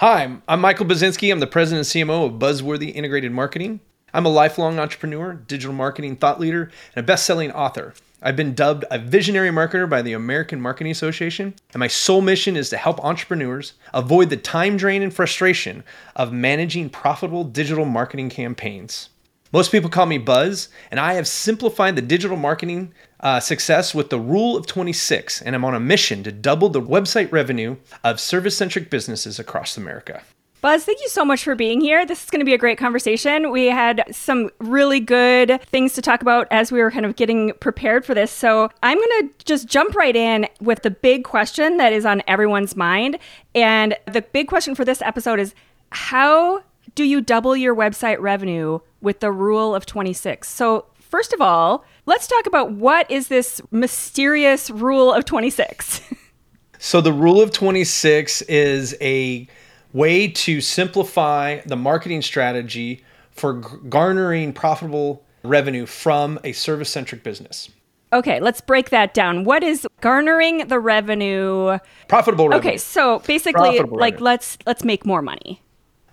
Hi, I'm Michael Buzinski. I'm the president and CMO of Buzzworthy Integrated Marketing. I'm a lifelong entrepreneur, digital marketing thought leader, and a best selling author. I've been dubbed a visionary marketer by the American Marketing Association, and my sole mission is to help entrepreneurs avoid the time drain and frustration of managing profitable digital marketing campaigns. Most people call me Buzz, and I have simplified the digital marketing uh, success with the rule of 26, and I'm on a mission to double the website revenue of service centric businesses across America. Buzz, thank you so much for being here. This is going to be a great conversation. We had some really good things to talk about as we were kind of getting prepared for this. So I'm going to just jump right in with the big question that is on everyone's mind. And the big question for this episode is how do you double your website revenue with the rule of 26? So, first of all, let's talk about what is this mysterious rule of 26? so, the rule of 26 is a way to simplify the marketing strategy for garnering profitable revenue from a service centric business. Okay, let's break that down. What is garnering the revenue? Profitable revenue. Okay, so basically Profitable like revenue. let's let's make more money.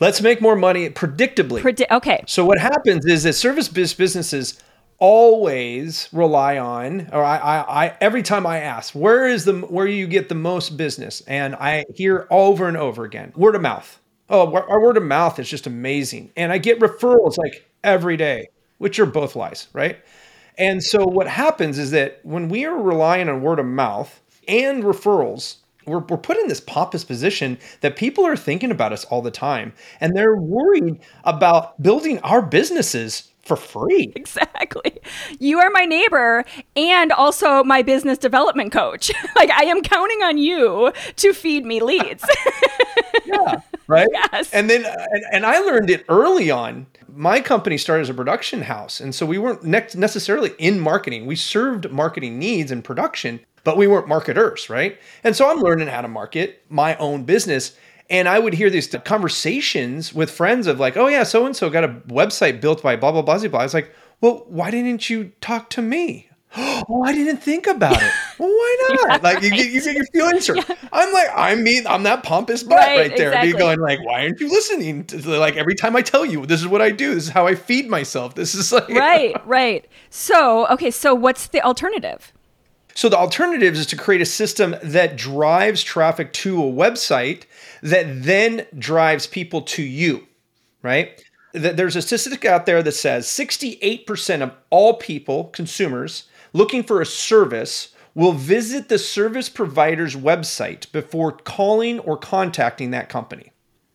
Let's make more money predictably. Predi- okay. So what happens is that service businesses always rely on, or I, I, I, every time I ask, where is the where you get the most business, and I hear over and over again, word of mouth. Oh, our word of mouth is just amazing, and I get referrals like every day, which are both lies, right? And so what happens is that when we are relying on word of mouth and referrals, we're, we're put in this pompous position that people are thinking about us all the time and they're worried about building our businesses for free. Exactly. You are my neighbor and also my business development coach. like I am counting on you to feed me leads. yeah, right? Yes. And then and, and, I learned it early on. My company started as a production house, and so we weren't ne- necessarily in marketing. We served marketing needs and production, but we weren't marketers, right? And so I'm learning how to market my own business. And I would hear these conversations with friends of like, oh yeah, so and so got a website built by blah blah blah blah. I was like, well, why didn't you talk to me? oh, I didn't think about it. Well, why not? Yeah, like you get you get your feelings hurt. Yeah. I'm like, I'm mean, I'm that pompous butt right, right there. Exactly. going like, why aren't you listening? To, like every time I tell you, this is what I do. This is how I feed myself. This is like right, right. So okay, so what's the alternative? So the alternative is to create a system that drives traffic to a website that then drives people to you, right? There's a statistic out there that says 68% of all people, consumers, looking for a service will visit the service provider's website before calling or contacting that company.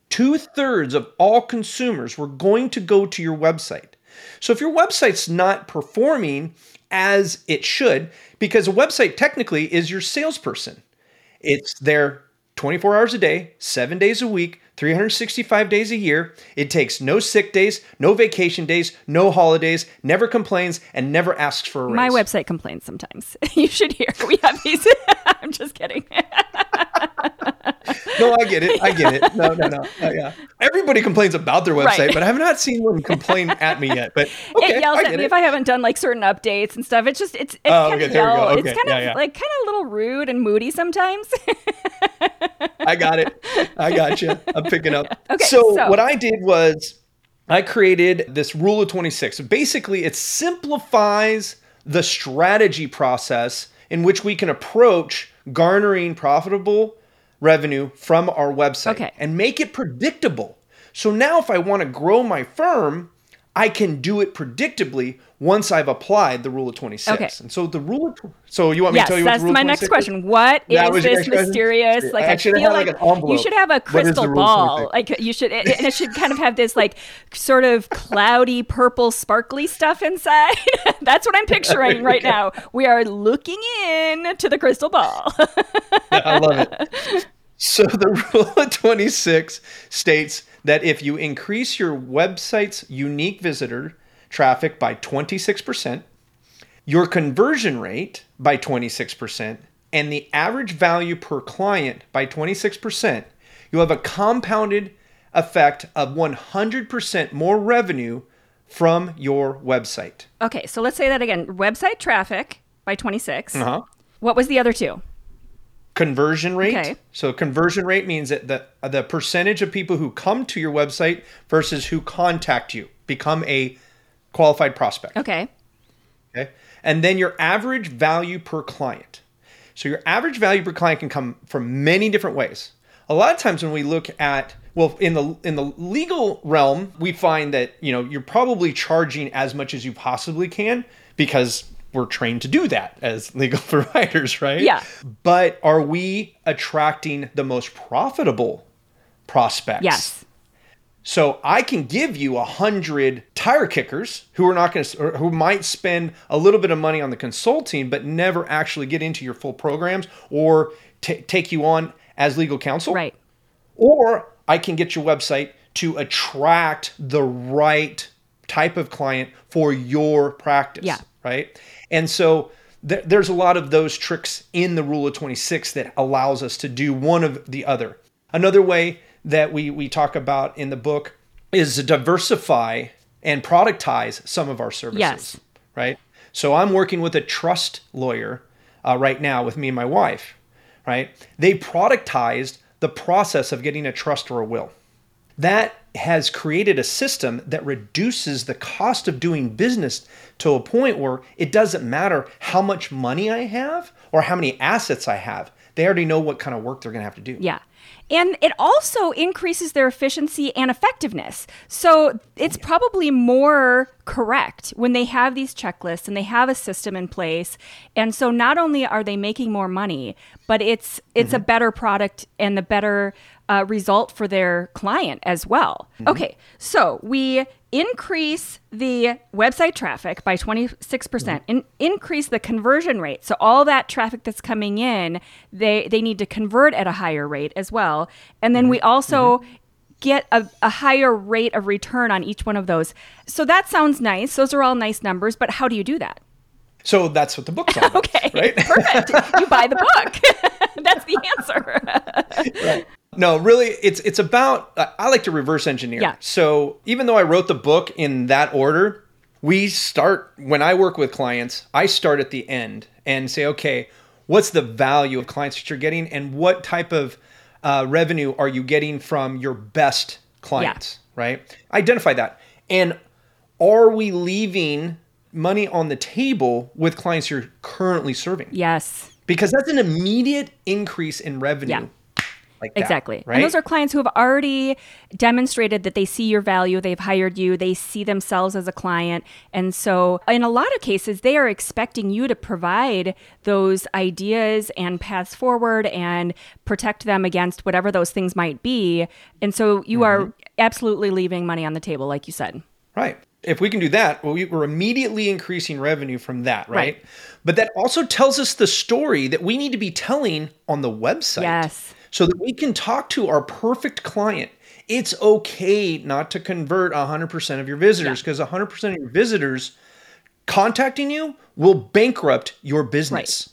Two thirds of all consumers were going to go to your website. So if your website's not performing as it should, because a website technically is your salesperson. It's there 24 hours a day, seven days a week, 365 days a year. It takes no sick days, no vacation days, no holidays, never complains, and never asks for a raise. My website complains sometimes. you should hear. We have these. I'm just kidding. no, I get it. I get it. No, no, no. Yeah. Everybody complains about their website, right. but I have not seen one complain at me yet. But okay, it yells at me it. if I haven't done like certain updates and stuff. It's just it's oh, it's oh, kind okay, of yell. Okay. It's kind yeah, of yeah. like kind of a little rude and moody sometimes. I got it. I got you. I'm picking up. Okay, so, so what I did was I created this rule of 26. Basically, it simplifies the strategy process in which we can approach garnering profitable revenue from our website okay. and make it predictable. So now, if I want to grow my firm, I can do it predictably once I've applied the rule of 26. Okay. And so the rule of so you want me yes, to tell you that's my next question. What is this mysterious? Like I, I feel like, like you should have a crystal ball. Like you should and it should kind of have this like sort of cloudy purple sparkly stuff inside. that's what I'm picturing right now. We are looking in to the crystal ball. yeah, I love it. So the rule of 26 states that if you increase your website's unique visitor traffic by 26%, your conversion rate by 26%, and the average value per client by 26%, you have a compounded effect of 100% more revenue from your website. Okay, so let's say that again. Website traffic by 26. Uh-huh. What was the other two? Conversion rate. Okay. So conversion rate means that the the percentage of people who come to your website versus who contact you become a qualified prospect. Okay. Okay. And then your average value per client. So your average value per client can come from many different ways. A lot of times when we look at well in the in the legal realm, we find that, you know, you're probably charging as much as you possibly can because we're trained to do that as legal providers, right? Yeah. But are we attracting the most profitable prospects? Yes. So I can give you a hundred tire kickers who are not going to, who might spend a little bit of money on the consulting, but never actually get into your full programs or t- take you on as legal counsel. Right. Or I can get your website to attract the right type of client for your practice. Yeah. Right. And so th- there's a lot of those tricks in the rule of 26 that allows us to do one of the other. Another way that we, we talk about in the book is to diversify and productize some of our services. Yes. Right. So I'm working with a trust lawyer uh, right now with me and my wife. Right. They productized the process of getting a trust or a will. That has created a system that reduces the cost of doing business to a point where it doesn't matter how much money I have or how many assets I have. They already know what kind of work they're going to have to do. Yeah. And it also increases their efficiency and effectiveness. So it's probably more correct when they have these checklists and they have a system in place. And so not only are they making more money, but it's it's a better product and the better uh, result for their client as well. Okay, so we increase the website traffic by 26% and increase the conversion rate. So all that traffic that's coming in, they they need to convert at a higher rate as well. And then mm-hmm. we also mm-hmm. get a, a higher rate of return on each one of those. So that sounds nice. Those are all nice numbers, but how do you do that? So that's what the book's all about. Okay. Right? Perfect. you buy the book. that's the answer. No, really, it's it's about. I like to reverse engineer. Yeah. So even though I wrote the book in that order, we start when I work with clients. I start at the end and say, okay, what's the value of clients that you're getting, and what type of uh, revenue are you getting from your best clients? Right. Identify that, and are we leaving money on the table with clients you're currently serving? yes. Because that's an immediate increase in revenue. Yeah. Like that, Exactly. right? And those are clients who have already demonstrated that they see your value, they've hired you, they see themselves as a client. And so, in a lot of cases, they are expecting you to provide those ideas and paths forward and protect them against whatever those things might be. And so, you Mm-hmm. are absolutely leaving money on the table, like you said. Right. If we can do that, well, we- we're immediately increasing revenue from that, right? Right. But that also tells us the story that we need to be telling on the website. Yes. So that we can talk to our perfect client. It's okay not to convert 100% of your visitors because 100% of your visitors contacting you will bankrupt your business.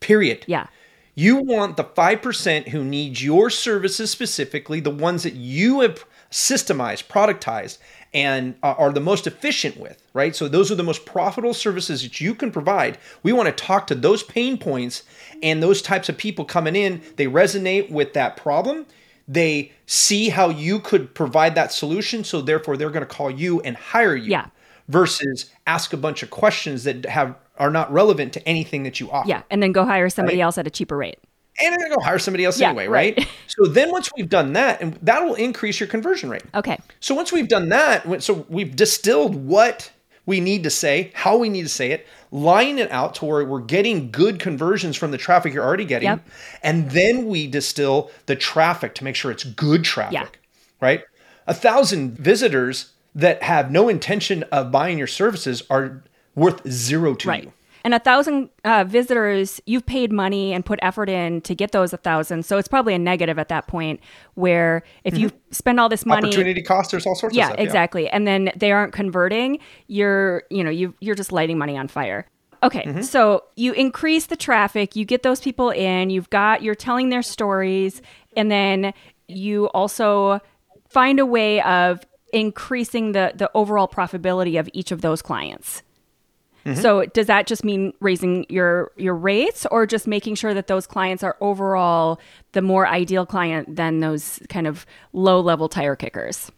Period. Yeah. You want the 5% who need your services specifically, the ones that you have systemized, productized, and uh, are the most efficient with, right? So those are the most profitable services that you can provide. We want to talk to those pain points and those types of people coming in, they resonate with that problem. They see how you could provide that solution, so therefore they're going to call you and hire you Yeah. versus ask a bunch of questions that have are not relevant to anything that you offer Yeah. And then go hire somebody Right. else at a cheaper rate. And they're gonna go hire somebody else Yeah, anyway, right? right. so then once we've done that, and that will increase your conversion rate. Okay. So once we've done that, so we've distilled what we need to say, how we need to say it, line it out to where we're getting good conversions from the traffic you're already getting, Yep. and then we distill the traffic to make sure it's good traffic, Yeah. right? A thousand visitors that have no intention of buying your services are worth zero to Right. you. And a thousand uh, visitors, you've paid money and put effort in to get those a thousand. So it's probably a negative at that point where if you spend all this money, Opportunity cost, there's all sorts yeah, of stuff. exactly. And then they aren't converting, you're, you know, you you're just lighting money on fire. Okay, so you increase the traffic, you get those people in, you've got you're telling their stories, and then you also find a way of increasing the the overall profitability of each of those clients. Mm-hmm. So does that just mean raising your your rates or just making sure that those clients are overall the more ideal client than those kind of low level tire kickers?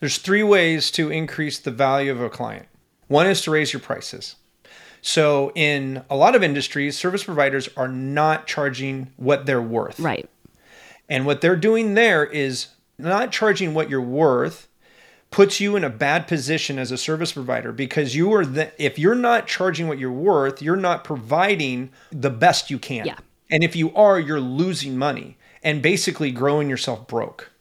There's three ways to increase the value of a client. One is to raise your prices. So, in a lot of industries, service providers are not charging what they're worth. Right. And what they're doing there is not charging what you're worth puts you in a bad position as a service provider because you are the if you're not charging what you're worth, you're not providing the best you can. Yeah. And if you are, you're losing money and basically growing yourself broke.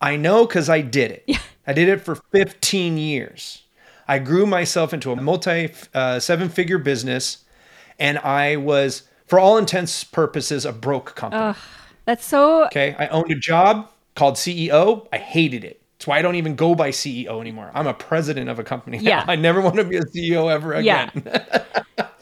I know cuz I did it. Yeah. I did it for 15 years. I grew myself into a multi uh, seven figure business and I was for all intents purposes a broke company. That's so Okay. I owned a job called CEO. I hated it. That's why I don't even go by CEO anymore. I'm a president of a company. Yeah. I never want to be a CEO ever again. Yeah.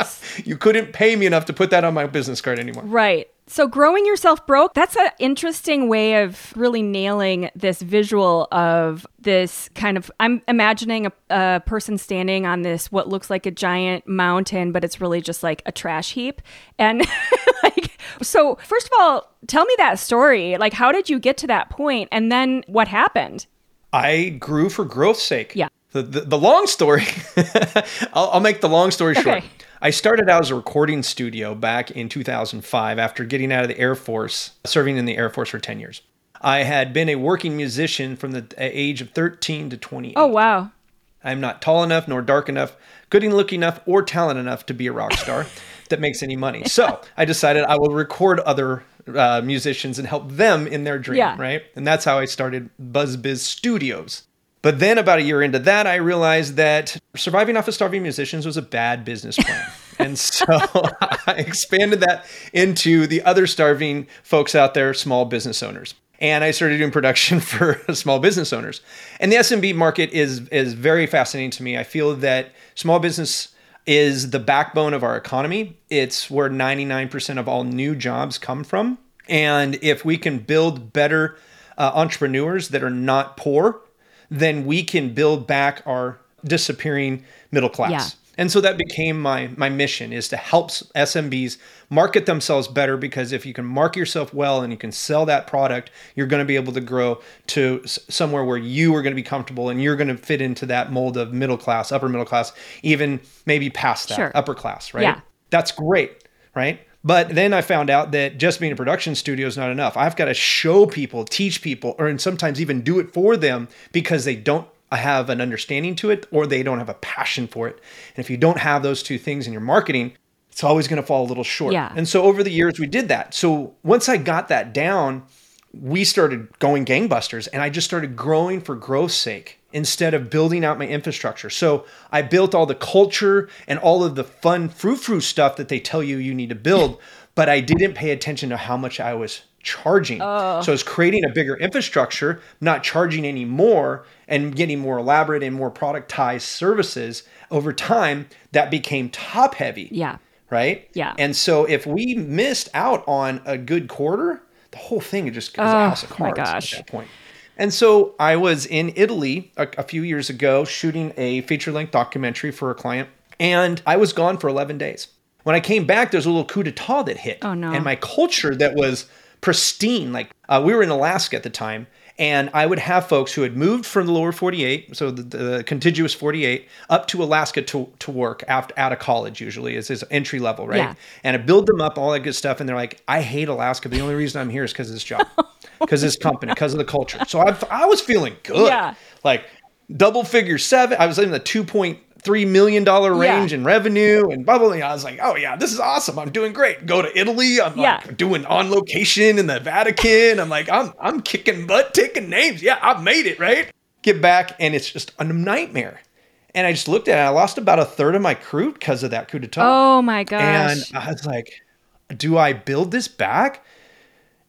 you couldn't pay me enough to put that on my business card anymore. Right. So growing yourself broke, that's an interesting way of really nailing this visual of this kind of I'm imagining a, a person standing on this what looks like a giant mountain, but it's really just like a trash heap. And like so first of all, tell me that story. Like how did you get to that point and then what happened? I grew for growth's sake. Yeah. The, the, the long story, I'll, I'll make the long story short. Okay. I started out as a recording studio back in 2005 after getting out of the Air Force, serving in the Air Force for 10 years. I had been a working musician from the age of 13 to 28. Oh wow. I'm not tall enough, nor dark enough, good looking enough, or talent enough to be a rock star that makes any money. So I decided I will record other uh, musicians and help them in their dream, Yeah. right? And that's how I started Buzz BuzzBiz Studios. But then about a year into that, I realized that surviving off of starving musicians was a bad business plan. and so I expanded that into the other starving folks out there, small business owners. And I started doing production for small business owners. And the SMB market is is very fascinating to me. I feel that small business is the backbone of our economy. It's where 99% of all new jobs come from. And if we can build better uh, entrepreneurs that are not poor, then we can build back our disappearing middle class. Yeah. And so that became my my mission is to help SMBs market themselves better because if you can market yourself well and you can sell that product, you're going to be able to grow to somewhere where you are going to be comfortable and you're going to fit into that mold of middle class, upper middle class, even maybe past that Sure. upper class, right? Yeah. That's great, right? But then I found out that just being a production studio is not enough. I've got to show people, teach people, or and sometimes even do it for them because they don't have an understanding to it or they don't have a passion for it. And if you don't have those two things in your marketing, it's always going to fall a little short. Yeah. And so over the years we did that. So once I got that down, we started going gangbusters and I just started growing for growth's sake instead of building out my infrastructure. So I built all the culture and all of the fun frou frou stuff that they tell you you need to build, but I didn't pay attention to how much I was charging. Oh. So I was creating a bigger infrastructure, not charging any more and getting more elaborate and more productized services. Over time, that became top heavy Yeah. right? Yeah. And so if we missed out on a good quarter, the whole thing just goes a house of my cards gosh. at that point. And so I was in Italy a, a few years ago shooting a feature length documentary for a client, and I was gone for 11 days. When I came back, there's a little coup d'etat that hit. Oh, no. And my culture that was pristine, like uh, we were in Alaska at the time, and I would have folks who had moved from the lower 48, so the, the contiguous 48, up to Alaska to, to work after out of college. Usually, is his entry level, right? Yeah. And I build them up, all that good stuff, and they're like, "I hate Alaska, but the only reason I'm here is because of this job, because of this company, because of the culture." So I, I was feeling good, Yeah. like double figure seven. I was in the two point three million dollar Yeah. range in revenue and blah blah. blah. I was like, "Oh yeah, this is awesome. I'm doing great." Go to Italy. I'm Yeah. like doing on location in the Vatican. I'm like, I'm I'm kicking butt, taking names. Yeah, I've made it, right? Get back and it's just a nightmare. And I just looked at it. I lost about a third of my crew because of that coup d'etat. Oh my gosh. and. I was like, do I build this back?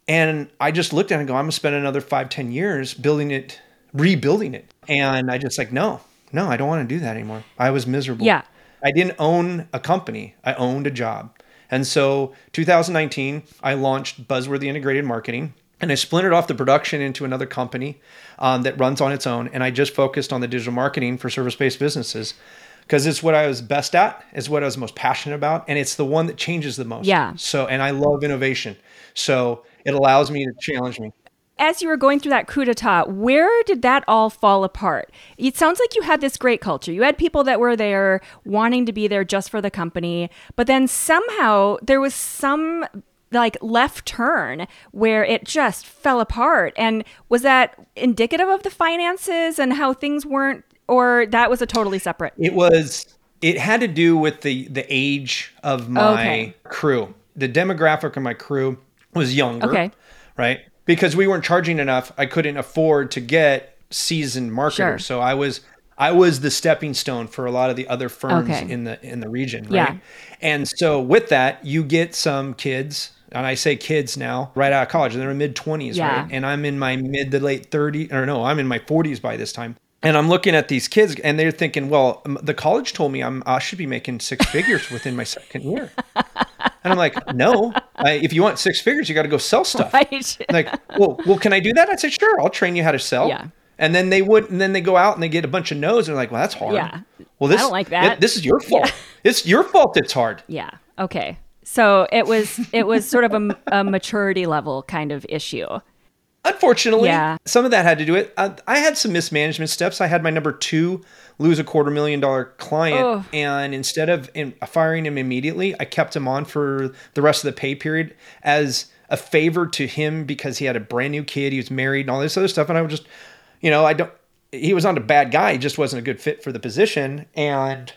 And I just looked at it and go, I'm gonna spend another five, ten years building it, rebuilding it. And I just like, no, no, I don't want to do that anymore. I was miserable. Yeah. I didn't own a company. I owned a job. And so 2019, I launched Buzzworthy Integrated Marketing and I splintered off the production into another company um, that runs on its own. And I just focused on the digital marketing for service-based businesses because it's what I was best at, it's what I was most passionate about, and it's the one that changes the most. Yeah. So, and I love innovation. So it allows me to challenge me. As you were going through that coup d'etat, where did that all fall apart? It sounds like you had this great culture. You had people that were there wanting to be there just for the company, but then somehow there was some like left turn where it just fell apart. And was that indicative of the finances and how things weren't, or that was a totally separate? It was. It had to do with the the age of my Okay. crew. The demographic of my crew was younger. Okay. Right. Because we weren't charging enough, I couldn't afford to get seasoned marketers. Sure. So I was I was the stepping stone for a lot of the other firms Okay. in the in the region. Right. Yeah. And so with that, you get some kids. And I say kids now, right out of college, and they're in mid 20s, Yeah. right? And I'm in my mid to late 30s, or no, I'm in my 40s by this time. And I'm looking at these kids, and they're thinking, well, the college told me I'm, I should be making six figures within my second year. And I'm like, no, I, if you want six figures, you got to go sell stuff. Right. Like, well, well, can I do that? I said, sure, I'll train you how to sell. Yeah. And then they would, and then they go out and they get a bunch of no's, and they're like, well, that's hard. Yeah. Well, this I don't like that. This is your fault. It's your fault. It's hard. Yeah. Okay. So it was it was sort of a, a maturity level kind of issue. Unfortunately, Yeah. some of that had to do it. I, I had some mismanagement steps. I had my number two lose a quarter million dollar client, Ugh. and instead of in, firing him immediately, I kept him on for the rest of the pay period as a favor to him because he had a brand new kid, he was married, and all this other stuff. And I would just, you know, I don't. He was not a bad guy. He just wasn't a good fit for the position, and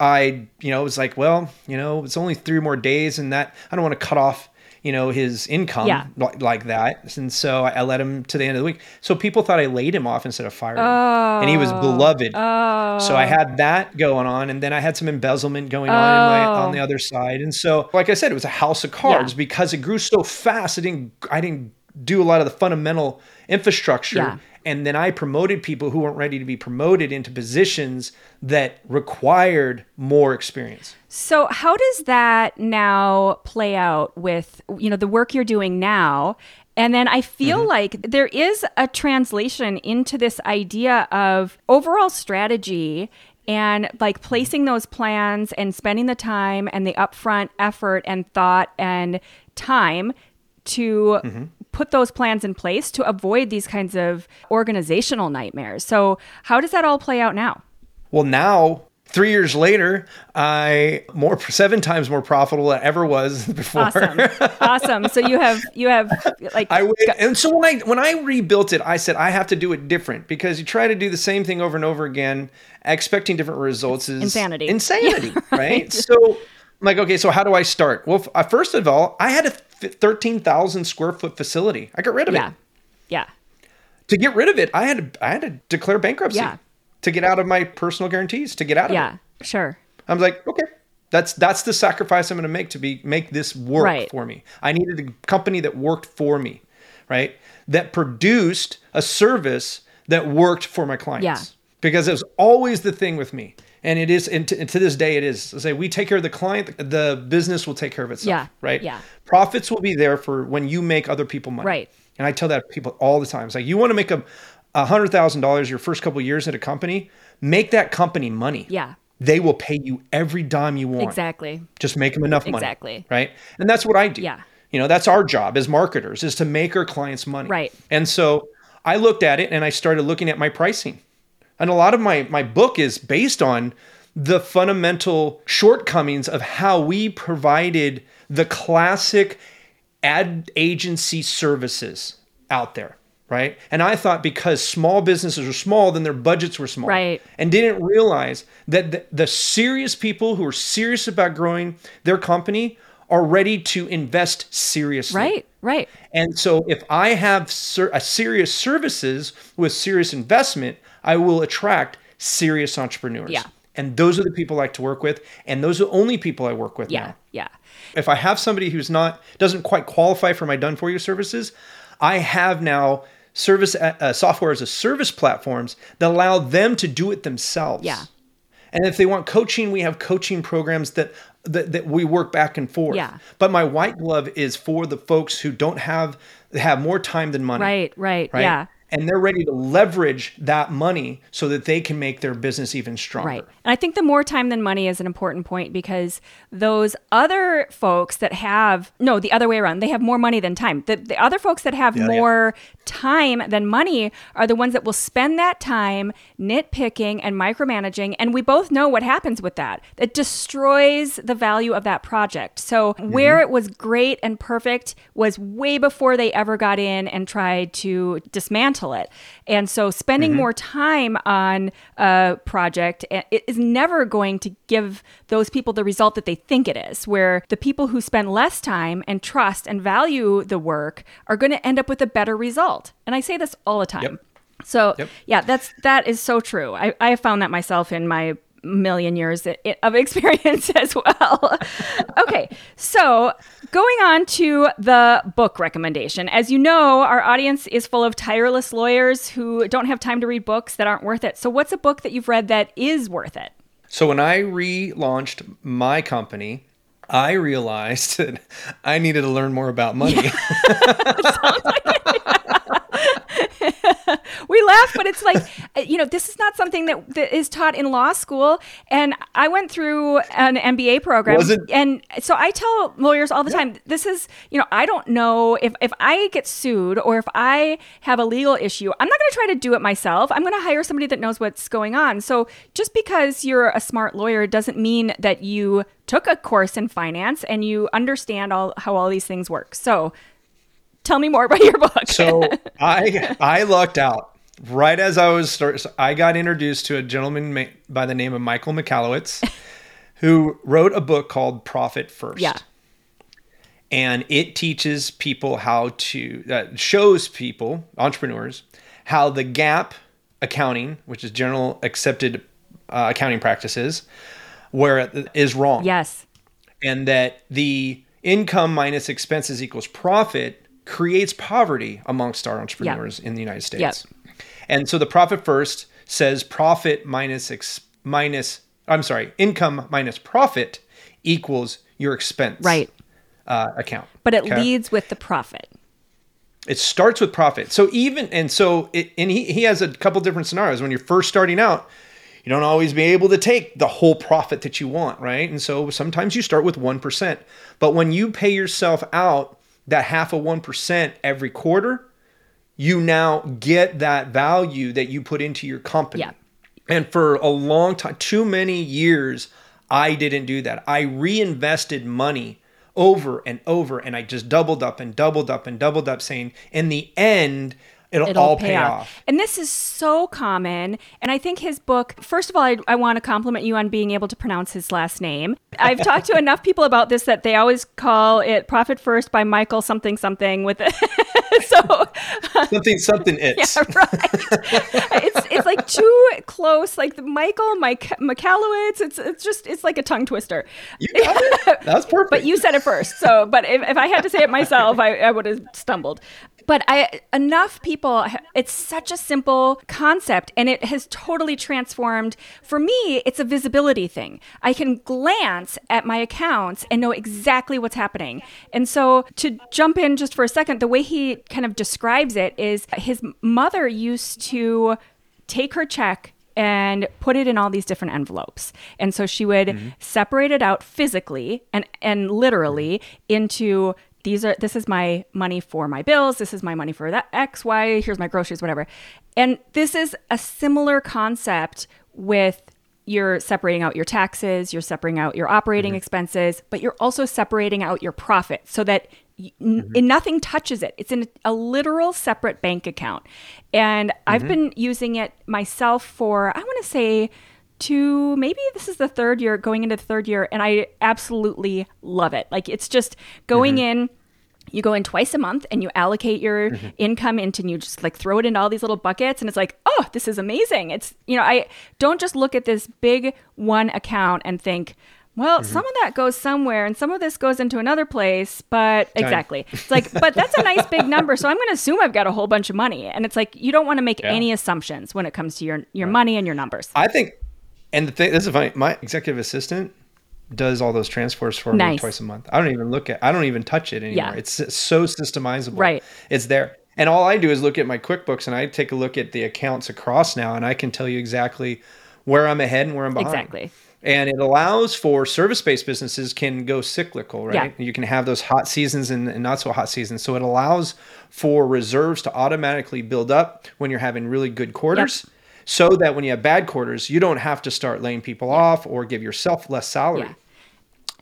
I, you know, was like, well, you know, it's only three more days, and that I don't want to cut off, you know, his income Yeah. like, like that. And so I, I let him to the end of the week. So people thought I laid him off instead of firing him, and he was oh. beloved. Oh. So I had that going on, and then I had some embezzlement going on in my, on Oh. the other side. And so, like I said, it was a house of cards Yeah. because it grew so fast. I didn't, I didn't do a lot of the fundamental infrastructure. Yeah. And then I promoted people who weren't ready to be promoted into positions that required more experience. So how does that now play out with you know the work you're doing now? And then I feel Mm-hmm. like there is a translation into this idea of overall strategy and like placing those plans and spending the time and the upfront effort and thought and time to Mm-hmm put those plans in place to avoid these kinds of organizational nightmares. So, how does that all play out now? Well, now three years later, I more seven times more profitable than I ever was before. Awesome, awesome. So you have you have like I would, and so when I when I rebuilt it, I said I have to do it different because you try to do the same thing over and over again, expecting different results is insanity, insanity, right? right? So. I'm like, okay, so how do I start? Well, uh, first of all, I had to 13,000 square foot facility. I got rid of yeah. it. Yeah. To get rid of it, I had to, I had to declare bankruptcy yeah. to get out of my personal guarantees, to get out of yeah, it. Yeah, sure. I was like, okay, that's that's the sacrifice I'm going to make to be make this work right. for me. I needed a company that worked for me, right? That produced a service that worked for my clients. Yeah. Because it was always the thing with me. And it is, and to, and to this day, it is. Say we take care of the client, the business will take care of itself. Yeah. Right. Yeah. Profits will be there for when you make other people money. Right. And I tell that to people all the time. It's like you want to make a hundred thousand dollars your first couple of years at a company, make that company money Yeah. they will pay you every dime you want. Exactly. Just make them enough money. Exactly. Right. And that's what I do. Yeah. You know, that's our job as marketers is to make our clients money. Right. And so I looked at it and I started looking at my pricing. And a lot of my my book is based on the fundamental shortcomings of how we provided the classic ad agency services out there, right? And I thought because small businesses were small, then their budgets were small. Right. And didn't realize that the, the serious people who are serious about growing their company are ready to invest seriously. Right. Right. And so if I have ser- a serious services with serious investment, I will attract serious entrepreneurs. Yeah. And those are the people I like to work with. And those are the only people I work with Yeah. now. Yeah. If I have somebody who's not doesn't quite qualify for my done for you services, I have now service uh, software as a service platforms that allow them to do it themselves. Yeah. And if they want coaching, we have coaching programs that that, that we work back and forth. Yeah. But my white glove is for the folks who don't have have more time than money. Right. Right. Right. Yeah. And they're ready to leverage that money so that they can make their business even stronger. Right. And I think the more time than money is an important point because those other folks that have, no, the other way around, they have more money than time. The, the other folks that have Yeah, yeah. more time than money are the ones that will spend that time nitpicking and micromanaging. And we both know what happens with that. It destroys the value of that project. So, Mm-hmm. where it was great and perfect was way before they ever got in and tried to dismantle it. And so, spending Mm-hmm. more time on a project eh, it is never going to give those people the result that they think it is. Where the people who spend less time and trust and value the work are going to end up with a better result. And I say this all the time. Yep. So Yep. yeah, that's that is so true. I, I have found that myself in my million years of experience as well. okay, so going on to the book recommendation. As you know, our audience is full of tireless lawyers who don't have time to read books that aren't worth it. So what's a book that you've read that is worth it? So when I relaunched my company, I realized that I needed to learn more about money. we laugh, but it's like, uh, you know, this is not something that, that is taught in law school. And I went through an MBA program. And so I tell lawyers all the time, this is, you know, I don't know if, if I get sued or if I have a legal issue, I'm not going to try to do it myself. I'm going to hire somebody that knows what's going on. So just because you're a smart lawyer doesn't mean that you took a course in finance and you understand all how all these things work. So tell me more about your book. so I I lucked out right as I was start. so I got introduced to a gentleman ma- by the name of Michael Michalowicz, who wrote a book called Profit First. yeah. and it teaches people how to uh, shows people entrepreneurs how the GAAP accounting which is general accepted uh, accounting practices where it is wrong Yes. and that the income minus expenses equals profit creates poverty amongst our entrepreneurs in the United States. And so the profit first says profit minus ex- minus I'm sorry, income minus profit equals your expense Right. uh, account. But it Okay? leads with the profit. It starts with profit. So even and so it and he, he has a couple different scenarios. When you're first starting out, you don't always be able to take the whole profit that you want, right? And so sometimes you start with 1%. But when you pay yourself out that half of 1% every quarter, you now get that value that you put into your company. Yeah. And for a long time, too many years, I didn't do that. I reinvested money over and over, and I just doubled up and doubled up and doubled up, saying, in the end, it'll, It'll all pay, off. And this is so common. And I think his book, first of all, I, I want to compliment you on being able to pronounce his last name. I've talked to enough people about this that they always call it Profit First by Michael something something with it. so Something, something it's. Yeah, right. it's it's like too close, like the Michael Mike Michalowicz. It's it's just it's like a tongue twister. You got it. That's perfect. But you said it first. So, but if, if I had to say it myself, I, I would have stumbled. But I enough people. It's such a simple concept, and it has totally transformed. For me, it's a visibility thing. I can glance at my accounts and know exactly what's happening. And so, to jump in just for a second, the way he kind of describes it is his mother used to take her check and put it in all these different envelopes. And so she would mm-hmm. separate it out physically and and literally mm-hmm. into these are this is my money for my bills, this is my money for that X, Y, here's my groceries, whatever. And this is a similar concept with you're separating out your taxes, you're separating out your operating mm-hmm. expenses, but you're also separating out your profit so that n- mm-hmm. nothing touches it. It's in a literal separate bank account. And I've mm-hmm. been using it myself for, I want to say, two, maybe this is the third year, going into the third year, and I absolutely love it. Like it's just going in you go in twice a month and you allocate your Mm-hmm. income into and you just like throw it into all these little buckets and it's like oh this is amazing it's you know i don't just look at this big one account and think well Mm-hmm. some of that goes somewhere and some of this goes into another place but exactly it's like but that's a nice big number so i'm going to assume i've got a whole bunch of money and it's like you don't want to make Yeah. any assumptions when it comes to your your money and your numbers I think, and the thing, this is funny. My executive assistant does all those transfers for me twice a month. I don't even look at, I don't even touch it anymore. Yeah. It's so systemizable. Right. It's there. And all I do is look at my QuickBooks and I take a look at the accounts across now and I can tell you exactly where I'm ahead and where I'm behind. Exactly. And it allows for service-based businesses can go cyclical, right? Yeah. You can have those hot seasons and, and not so hot seasons. So it allows for reserves to automatically build up when you're having really good quarters. So that when you have bad quarters, you don't have to start laying people off or give yourself less salary.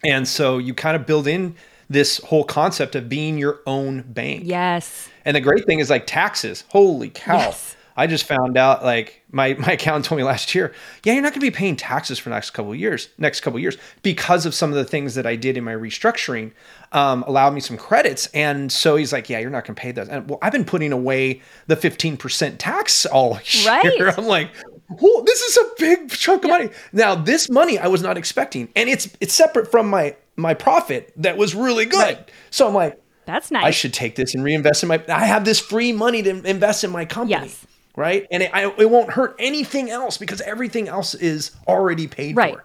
Yeah. And so you kind of build in this whole concept of being your own bank. yes And the great thing is like taxes. Holy cow. Yes. I just found out like my, my accountant told me last year, yeah, you're not going to be paying taxes for the next couple of years, next couple of years, because of some of the things that I did in my restructuring, um, allowed me some credits. And so he's like, yeah, you're not going to pay those. And well, I've been putting away the 15% tax all year. Right. I'm like, Whoa, this is a big chunk of money. Now, this money I was not expecting, and it's it's separate from my my profit that was really good. Right. So I'm like, that's nice I should take this and reinvest in my. I have this free money to invest in my company. Yes. Right. And it, I, it won't hurt anything else because everything else is already paid Right. for.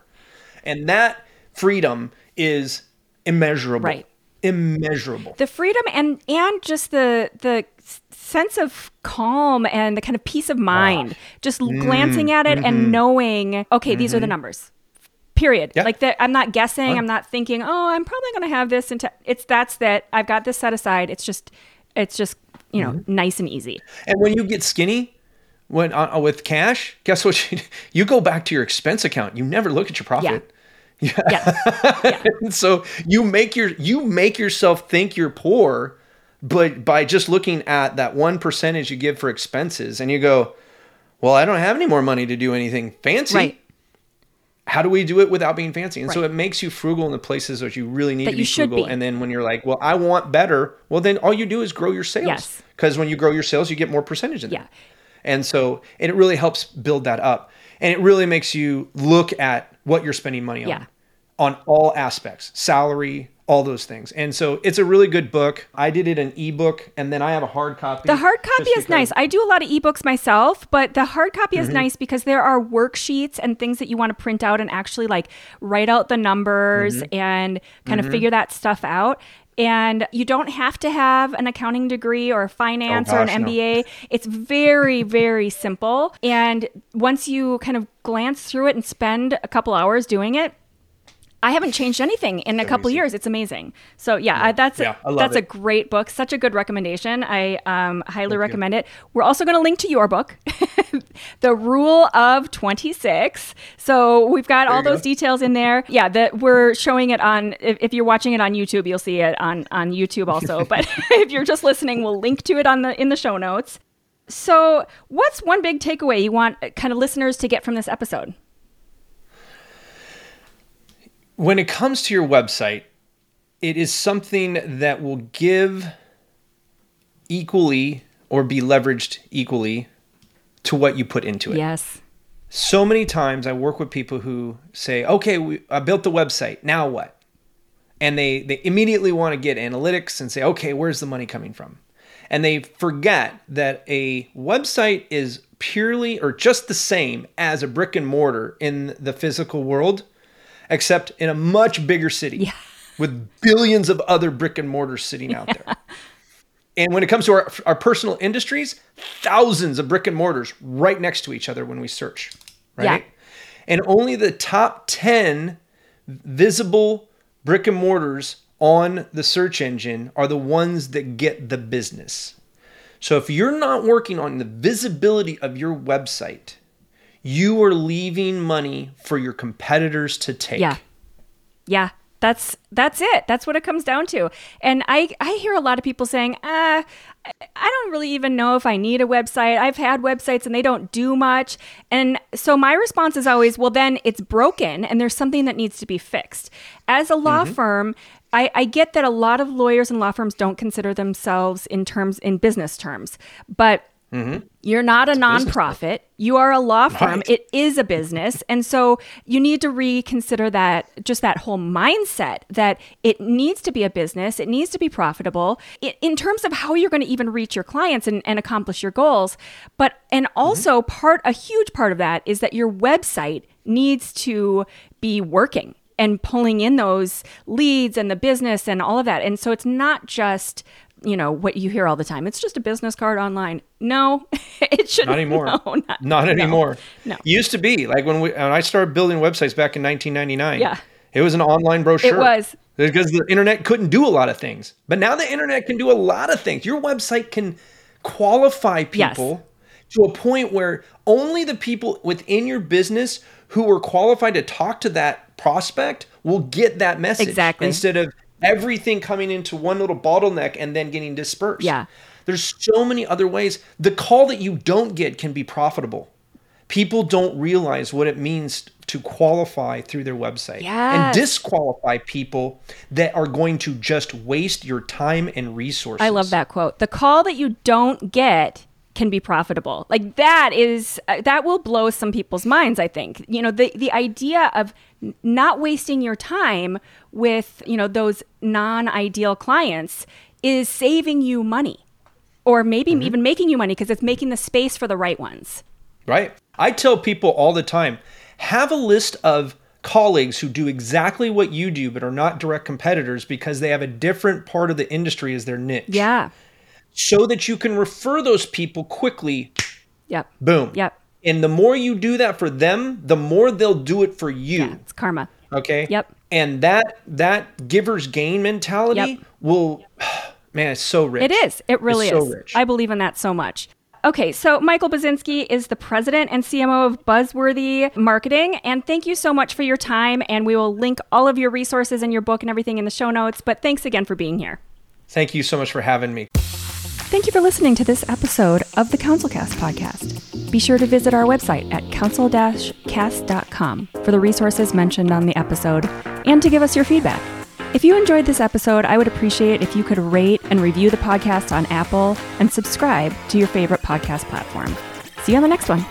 And that freedom is immeasurable. Right. Immeasurable. the freedom and and just the the sense of calm and the kind of peace of ah. mind just l- mm-hmm. glancing at it and mm-hmm. knowing okay these are the mm-hmm. numbers period Yep. like that i'm not guessing i'm not thinking oh i'm probably going to have this into it's that's that i've got this set aside it's just it's just you know nice and easy And when you get skinny, when uh, with cash, guess what? You, you go back to your expense account. You never look at your profit. yeah And so you make your you make yourself think you're poor, but by just looking at that one percentage you give for expenses, and you go, "Well, I don't have any more money to do anything fancy." right How do we do it without being fancy? And so it makes you frugal in the places that you really need That to be frugal. be. And then when you're like, "Well, I want better," well, then all you do is grow your sales. Yes. Because when you grow your sales, you get more percentage in Yeah. And so and it really helps build that up. And it really makes you look at what you're spending money on Yeah. on all aspects, salary, all those things. And so it's a really good book. I did it in ebook and then I have a hard copy. The hard copy is nice. I do a lot of ebooks myself, but the hard copy Mm-hmm. is nice because there are worksheets and things that you want to print out and actually like write out the numbers Mm-hmm. and kind of figure that stuff out. And you don't have to have an accounting degree or finance or an Oh, gosh, no. MBA. It's very, very simple. And once you kind of glance through it and spend a couple hours doing it, I haven't changed anything in a couple years. It's amazing. So yeah, I, that's Yeah, love that's a great book. Such a good recommendation. I um, highly recommend it. We're also going to link to your book, The Rule of 26. So we've got all you go. those details in there. Yeah, that we're showing it on if, if you're watching it on YouTube, you'll see it on on YouTube also, but if you're just listening, we'll link to it on the in the show notes. So, what's one big takeaway you want uh, kind of listeners to get from this episode? When it comes to your website, it is something that will give equally or be leveraged equally to what you put into it. Yes. So many times I work with people who say, "Okay, we, I built the website. Now what?" And they they immediately want to get analytics and say, "Okay, where's the money coming from?" And they forget that a website is purely or just the same as a brick and mortar in the physical world, except in a much bigger city with billions of other brick and mortars sitting out there. And when it comes to our, our personal industries, thousands of brick and mortars right next to each other when we search, right? Yeah. And only the top 10 visible brick and mortars on the search engine are the ones that get the business. So if you're not working on the visibility of your website, you are leaving money for your competitors to take. Yeah. Yeah. That's that's it. That's what it comes down to. And I I hear a lot of people saying, "Ah, I don't really even know if I need a website. I've had websites and they don't do much." And so my response is always, "Well, then it's broken and there's something that needs to be fixed." As a law Mm-hmm. firm, I, I get that a lot of lawyers and law firms don't consider themselves in terms in business terms, but you're not a nonprofit. You are a law firm. Right. It is a business. And so you need to reconsider that, just that whole mindset that it needs to be a business, it needs to be profitable i- in terms of how you're going to even reach your clients and, and accomplish your goals. But, and also, part, a huge part of that is that your website needs to be working and pulling in those leads and the business and all of that. And so it's not just you know what you hear all the time. It's just a business card online. No, it shouldn't. Not anymore. No, not, Not no, anymore. No. Used to be like when we when I started building websites back in 1999. Yeah. It was an online brochure. It was. because the internet couldn't do a lot of things. But now the internet can do a lot of things. Your website can qualify Yes. people to a point where only the people within your business who are qualified to talk to that prospect will get that message. Exactly. Instead of everything coming into one little bottleneck and then getting dispersed. Yeah. There's so many other ways. The call that you don't get can be profitable. People don't realize what it means to qualify through their website and disqualify people that are going to just waste your time and resources. I love that quote. The call that you don't get can be profitable. Like that is uh, that will blow some people's minds, I think. You know, the the idea of not wasting your time with, you know, those non-ideal clients is saving you money or maybe Mm-hmm. even making you money because it's making the space for the right ones. Right? I tell people all the time have a list of colleagues who do exactly what you do but are not direct competitors because they have a different part of the industry as their niche. Yeah. So that you can refer those people quickly. Yep. Boom. Yep. And the more you do that for them, the more they'll do it for you. Yeah, it's karma. Okay. Yep. And that that giver's gain mentality Yep. will, man, it's so rich. It is. It really It's so rich. I believe in that so much. Okay, so Michael Buzinski is the president and CMO of Buzzworthy Marketing. And thank you so much for your time. And we will link all of your resources and your book and everything in the show notes. But thanks again for being here. Thank you so much for having me. Thank you for listening to this episode of the CouncilCast podcast. Be sure to visit our website at council-cast.com for the resources mentioned on the episode and to give us your feedback. If you enjoyed this episode, I would appreciate it if you could rate and review the podcast on Apple and subscribe to your favorite podcast platform. See you on the next one.